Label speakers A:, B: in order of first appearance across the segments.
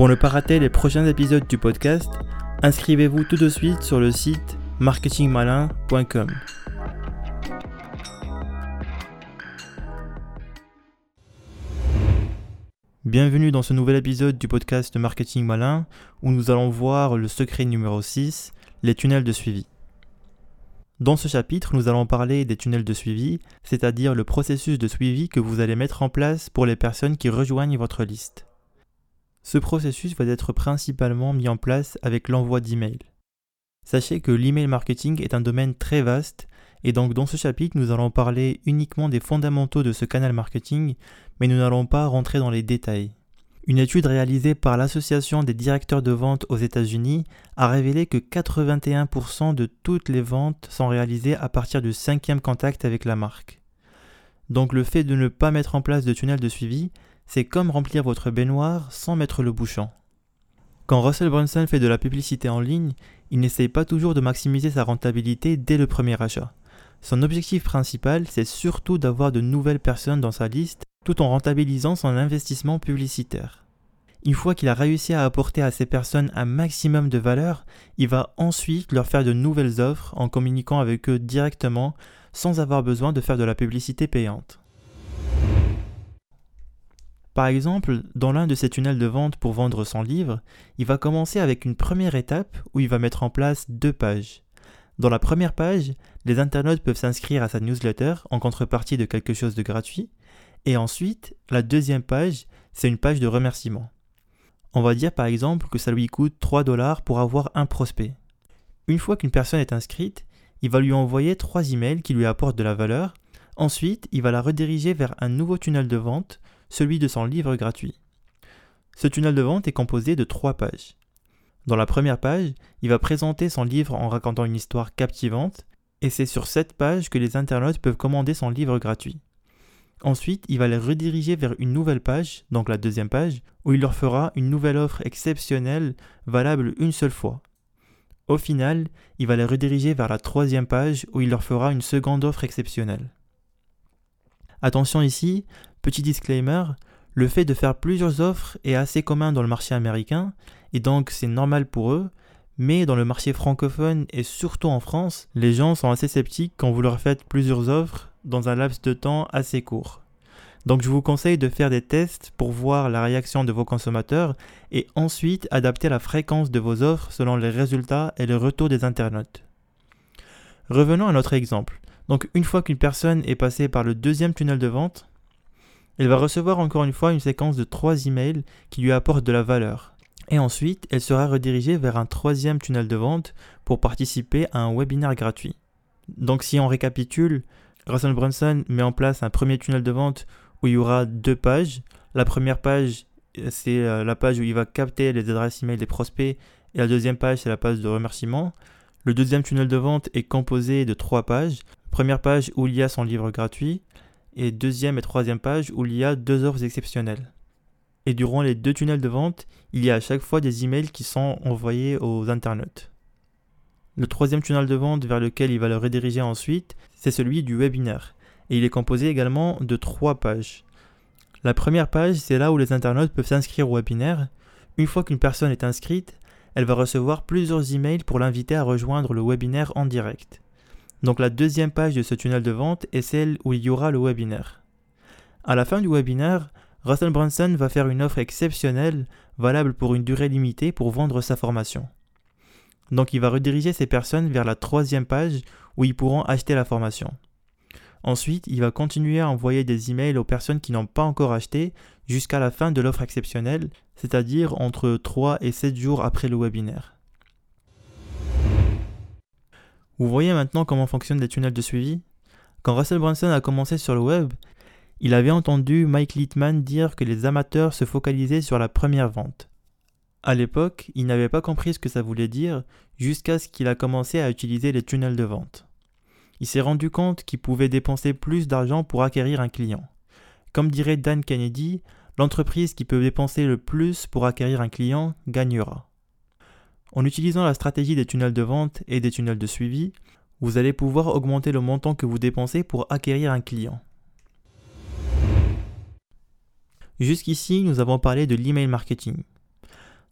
A: Pour ne pas rater les prochains épisodes du podcast, inscrivez-vous tout de suite sur le site marketingmalin.com. Bienvenue dans ce nouvel épisode du podcast Marketing Malin où nous allons voir le secret numéro 6, les tunnels de suivi. Dans ce chapitre, nous allons parler des tunnels de suivi, c'est-à-dire le processus de suivi que vous allez mettre en place pour les personnes qui rejoignent votre liste. Ce processus va être principalement mis en place avec l'envoi d'emails. Sachez que l'email marketing est un domaine très vaste et donc dans ce chapitre nous allons parler uniquement des fondamentaux de ce canal marketing mais nous n'allons pas rentrer dans les détails. Une étude réalisée par l'Association des directeurs de vente aux États-Unis a révélé que 81% de toutes les ventes sont réalisées à partir du cinquième contact avec la marque. Donc le fait de ne pas mettre en place de tunnel de suivi, c'est comme remplir votre baignoire sans mettre le bouchon. Quand Russell Brunson fait de la publicité en ligne, il n'essaye pas toujours de maximiser sa rentabilité dès le premier achat. Son objectif principal, c'est surtout d'avoir de nouvelles personnes dans sa liste tout en rentabilisant son investissement publicitaire. Une fois qu'il a réussi à apporter à ces personnes un maximum de valeur, il va ensuite leur faire de nouvelles offres en communiquant avec eux directement sans avoir besoin de faire de la publicité payante. Par exemple, dans l'un de ses tunnels de vente pour vendre son livre, il va commencer avec une première étape où il va mettre en place deux pages. Dans la première page, les internautes peuvent s'inscrire à sa newsletter en contrepartie de quelque chose de gratuit, et ensuite, la deuxième page, c'est une page de remerciement. On va dire par exemple que ça lui coûte 3 dollars pour avoir un prospect. Une fois qu'une personne est inscrite, il va lui envoyer trois emails qui lui apportent de la valeur. Ensuite, il va la rediriger vers un nouveau tunnel de vente, celui de son livre gratuit. Ce tunnel de vente est composé de trois pages. Dans la première page, il va présenter son livre en racontant une histoire captivante, et c'est sur cette page que les internautes peuvent commander son livre gratuit. Ensuite, il va les rediriger vers une nouvelle page, donc la deuxième page, où il leur fera une nouvelle offre exceptionnelle valable une seule fois. Au final, il va les rediriger vers la troisième page où il leur fera une seconde offre exceptionnelle. Attention ici, petit disclaimer, le fait de faire plusieurs offres est assez commun dans le marché américain, et donc c'est normal pour eux, mais dans le marché francophone et surtout en France, les gens sont assez sceptiques quand vous leur faites plusieurs offres dans un laps de temps assez court. Donc je vous conseille de faire des tests pour voir la réaction de vos consommateurs et ensuite adapter la fréquence de vos offres selon les résultats et le retour des internautes. Revenons à notre exemple. Donc une fois qu'une personne est passée par le deuxième tunnel de vente, elle va recevoir encore une fois une séquence de trois emails qui lui apportent de la valeur. Et ensuite, elle sera redirigée vers un troisième tunnel de vente pour participer à un webinaire gratuit. Donc si on récapitule, Russell Brunson met en place un premier tunnel de vente où il y aura deux pages. La première page, c'est euh, la page où il va capter les adresses email des prospects et la deuxième page, c'est la page de remerciement. Le deuxième tunnel de vente est composé de trois pages. Première page où il y a son livre gratuit et deuxième et troisième page où il y a deux offres exceptionnelles. Et durant les deux tunnels de vente, il y a à chaque fois des emails qui sont envoyés aux internautes. Le troisième tunnel de vente vers lequel il va le rediriger ensuite, c'est celui du webinaire. Il est composé également de trois pages. La première page, c'est là où les internautes peuvent s'inscrire au webinaire. Une fois qu'une personne est inscrite, elle va recevoir plusieurs emails pour l'inviter à rejoindre le webinaire en direct. Donc la deuxième page de ce tunnel de vente est celle où il y aura le webinaire. À la fin du webinaire, Russell Brunson va faire une offre exceptionnelle, valable pour une durée limitée pour vendre sa formation. Donc il va rediriger ces personnes vers la troisième page où ils pourront acheter la formation. Ensuite, il va continuer à envoyer des emails aux personnes qui n'ont pas encore acheté jusqu'à la fin de l'offre exceptionnelle, c'est-à-dire entre 3 et 7 jours après le webinaire. Vous voyez maintenant comment fonctionnent les tunnels de suivi? Quand Russell Brunson a commencé sur le web, il avait entendu Mike Littman dire que les amateurs se focalisaient sur la première vente. À l'époque, il n'avait pas compris ce que ça voulait dire jusqu'à ce qu'il a commencé à utiliser les tunnels de vente. Il s'est rendu compte qu'il pouvait dépenser plus d'argent pour acquérir un client. Comme dirait Dan Kennedy, l'entreprise qui peut dépenser le plus pour acquérir un client gagnera. En utilisant la stratégie des tunnels de vente et des tunnels de suivi, vous allez pouvoir augmenter le montant que vous dépensez pour acquérir un client. Jusqu'ici, nous avons parlé de l'email marketing.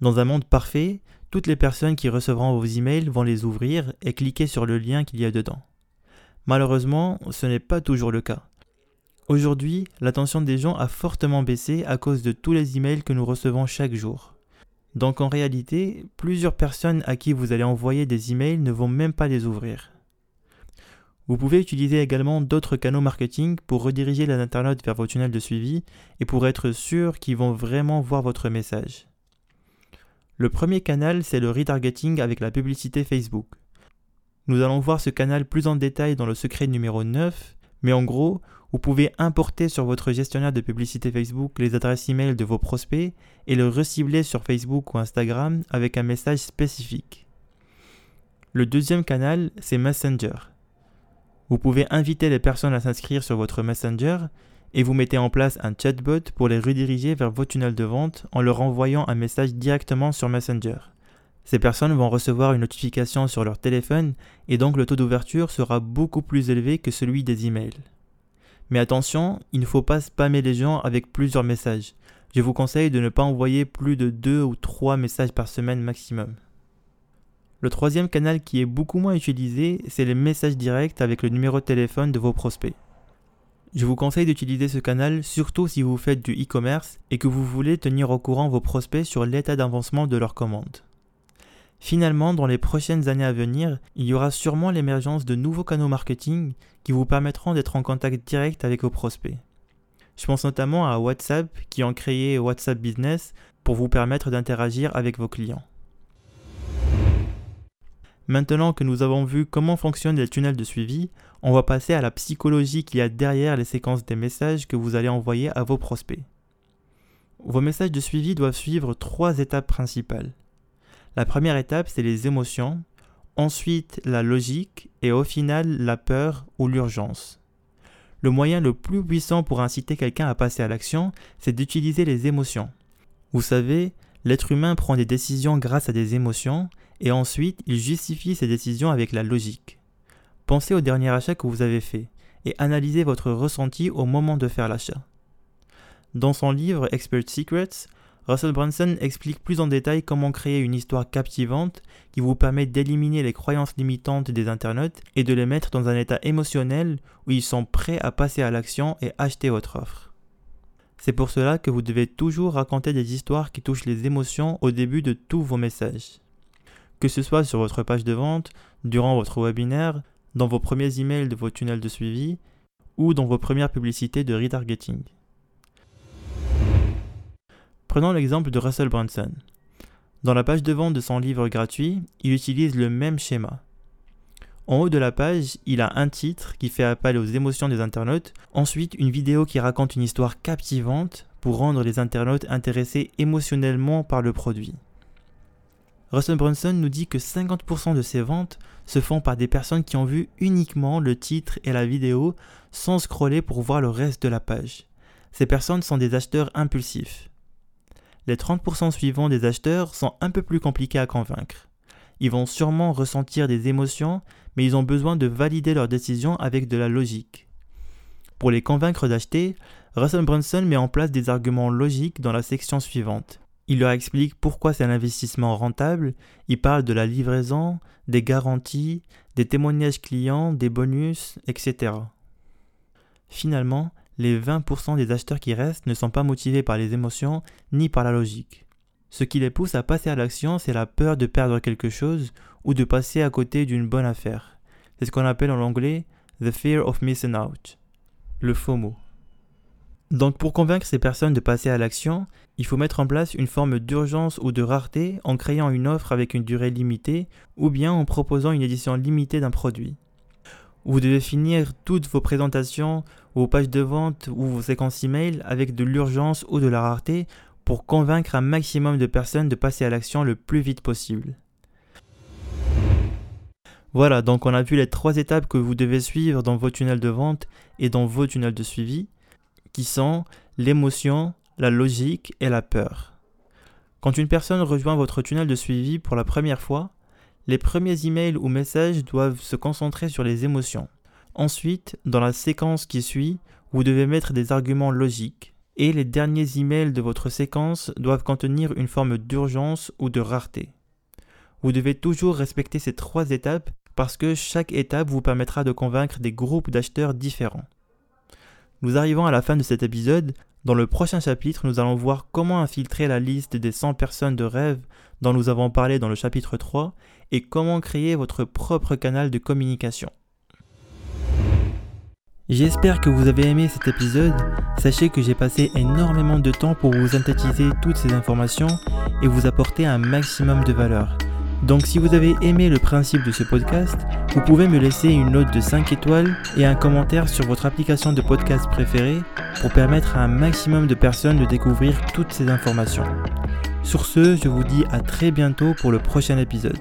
A: Dans un monde parfait, toutes les personnes qui recevront vos emails vont les ouvrir et cliquer sur le lien qu'il y a dedans. Malheureusement, ce n'est pas toujours le cas. Aujourd'hui, l'attention des gens a fortement baissé à cause de tous les emails que nous recevons chaque jour. Donc en réalité, plusieurs personnes à qui vous allez envoyer des emails ne vont même pas les ouvrir. Vous pouvez utiliser également d'autres canaux marketing pour rediriger les internautes vers vos tunnels de suivi et pour être sûr qu'ils vont vraiment voir votre message. Le premier canal, c'est le retargeting avec la publicité Facebook. Nous allons voir ce canal plus en détail dans le secret numéro 9, mais en gros, vous pouvez importer sur votre gestionnaire de publicité Facebook les adresses e-mail de vos prospects et le recibler sur Facebook ou Instagram avec un message spécifique. Le deuxième canal, c'est Messenger. Vous pouvez inviter les personnes à s'inscrire sur votre Messenger et vous mettez en place un chatbot pour les rediriger vers vos tunnels de vente en leur envoyant un message directement sur Messenger. Ces personnes vont recevoir une notification sur leur téléphone et donc le taux d'ouverture sera beaucoup plus élevé que celui des emails. Mais attention, il ne faut pas spammer les gens avec plusieurs messages. Je vous conseille de ne pas envoyer plus de 2 ou 3 messages par semaine maximum. Le troisième canal qui est beaucoup moins utilisé, c'est les messages directs avec le numéro de téléphone de vos prospects. Je vous conseille d'utiliser ce canal surtout si vous faites du e-commerce et que vous voulez tenir au courant vos prospects sur l'état d'avancement de leurs commandes. Finalement, dans les prochaines années à venir, il y aura sûrement l'émergence de nouveaux canaux marketing qui vous permettront d'être en contact direct avec vos prospects. Je pense notamment à WhatsApp qui ont créé WhatsApp Business pour vous permettre d'interagir avec vos clients. Maintenant que nous avons vu comment fonctionnent les tunnels de suivi, on va passer à la psychologie qu'il y a derrière les séquences des messages que vous allez envoyer à vos prospects. Vos messages de suivi doivent suivre trois étapes principales. La première étape, c'est les émotions, ensuite la logique et au final la peur ou l'urgence. Le moyen le plus puissant pour inciter quelqu'un à passer à l'action, c'est d'utiliser les émotions. Vous savez, l'être humain prend des décisions grâce à des émotions et ensuite il justifie ses décisions avec la logique. Pensez au dernier achat que vous avez fait et analysez votre ressenti au moment de faire l'achat. Dans son livre Expert Secrets, Russell Brunson explique plus en détail comment créer une histoire captivante qui vous permet d'éliminer les croyances limitantes des internautes et de les mettre dans un état émotionnel où ils sont prêts à passer à l'action et acheter votre offre. C'est pour cela que vous devez toujours raconter des histoires qui touchent les émotions au début de tous vos messages que ce soit sur votre page de vente, durant votre webinaire, dans vos premiers emails de vos tunnels de suivi ou dans vos premières publicités de retargeting. Prenons l'exemple de Russell Brunson. Dans la page de vente de son livre gratuit, il utilise le même schéma. En haut de la page, il a un titre qui fait appel aux émotions des internautes, ensuite une vidéo qui raconte une histoire captivante pour rendre les internautes intéressés émotionnellement par le produit. Russell Brunson nous dit que 50% de ses ventes se font par des personnes qui ont vu uniquement le titre et la vidéo sans scroller pour voir le reste de la page. Ces personnes sont des acheteurs impulsifs. Les 30% suivants des acheteurs sont un peu plus compliqués à convaincre. Ils vont sûrement ressentir des émotions, mais ils ont besoin de valider leur décision avec de la logique. Pour les convaincre d'acheter, Russell Brunson met en place des arguments logiques dans la section suivante. Il leur explique pourquoi c'est un investissement rentable. Il parle de la livraison, des garanties, des témoignages clients, des bonus, etc. Finalement, les 20% des acheteurs qui restent ne sont pas motivés par les émotions ni par la logique. Ce qui les pousse à passer à l'action, c'est la peur de perdre quelque chose ou de passer à côté d'une bonne affaire. C'est ce qu'on appelle en anglais the fear of missing out, le FOMO. Donc pour convaincre ces personnes de passer à l'action, il faut mettre en place une forme d'urgence ou de rareté en créant une offre avec une durée limitée ou bien en proposant une édition limitée d'un produit. Vous devez finir toutes vos présentations, vos pages de vente ou vos séquences email avec de l'urgence ou de la rareté pour convaincre un maximum de personnes de passer à l'action le plus vite possible. Voilà, donc on a vu les trois étapes que vous devez suivre dans vos tunnels de vente et dans vos tunnels de suivi qui sont l'émotion, la logique et la peur. Quand une personne rejoint votre tunnel de suivi pour la première fois, les premiers emails ou messages doivent se concentrer sur les émotions. Ensuite, dans la séquence qui suit, vous devez mettre des arguments logiques. et les derniers emails de votre séquence doivent contenir une forme d'urgence ou de rareté. Vous devez toujours respecter ces trois étapes parce que chaque étape vous permettra de convaincre des groupes d'acheteurs différents. Nous arrivons à la fin de cet épisode. Dans le prochain chapitre, nous allons voir comment infiltrer la liste des 100 personnes de rêve dont nous avons parlé dans le chapitre 3 et comment créer votre propre canal de communication. J'espère que vous avez aimé cet épisode. Sachez que j'ai passé énormément de temps pour vous synthétiser toutes ces informations et vous apporter un maximum de valeur. Donc si vous avez aimé le principe de ce podcast, vous pouvez me laisser une note de 5 étoiles et un commentaire sur votre application de podcast préférée pour permettre à un maximum de personnes de découvrir toutes ces informations. Sur ce, je vous dis à très bientôt pour le prochain épisode.